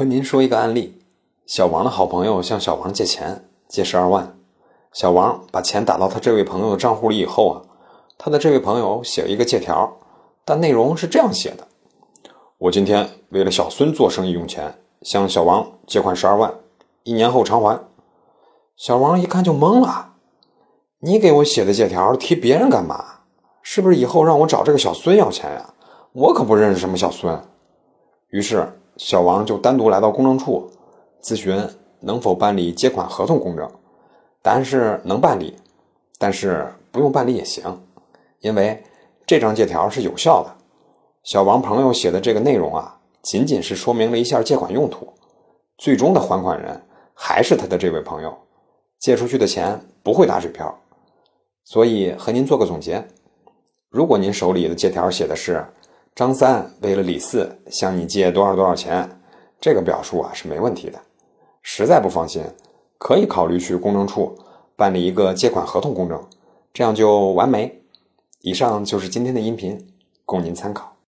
和您说一个案例：小王的好朋友向小王借钱，借十二万。小王把钱打到他这位朋友的账户里以后啊，他的这位朋友写了一个借条，但内容是这样写的：“我今天为了小孙做生意用钱，向小王借款十二万，一年后偿还。”小王一看就懵了：“你给我写的借条提别人干嘛？是不是以后让我找这个小孙要钱呀？我可不认识什么小孙。”于是。小王就单独来到公证处咨询能否办理借款合同公证，答案是能办理，但是不用办理也行，因为这张借条是有效的。小王朋友写的这个内容啊，仅仅是说明了一下借款用途，最终的还款人还是他的这位朋友，借出去的钱不会打水漂。所以和您做个总结：如果您手里的借条写的是。张三为了李四向你借多少多少钱，这个表述啊是没问题的。实在不放心，可以考虑去公证处办理一个借款合同公证，这样就完美。以上就是今天的音频，供您参考。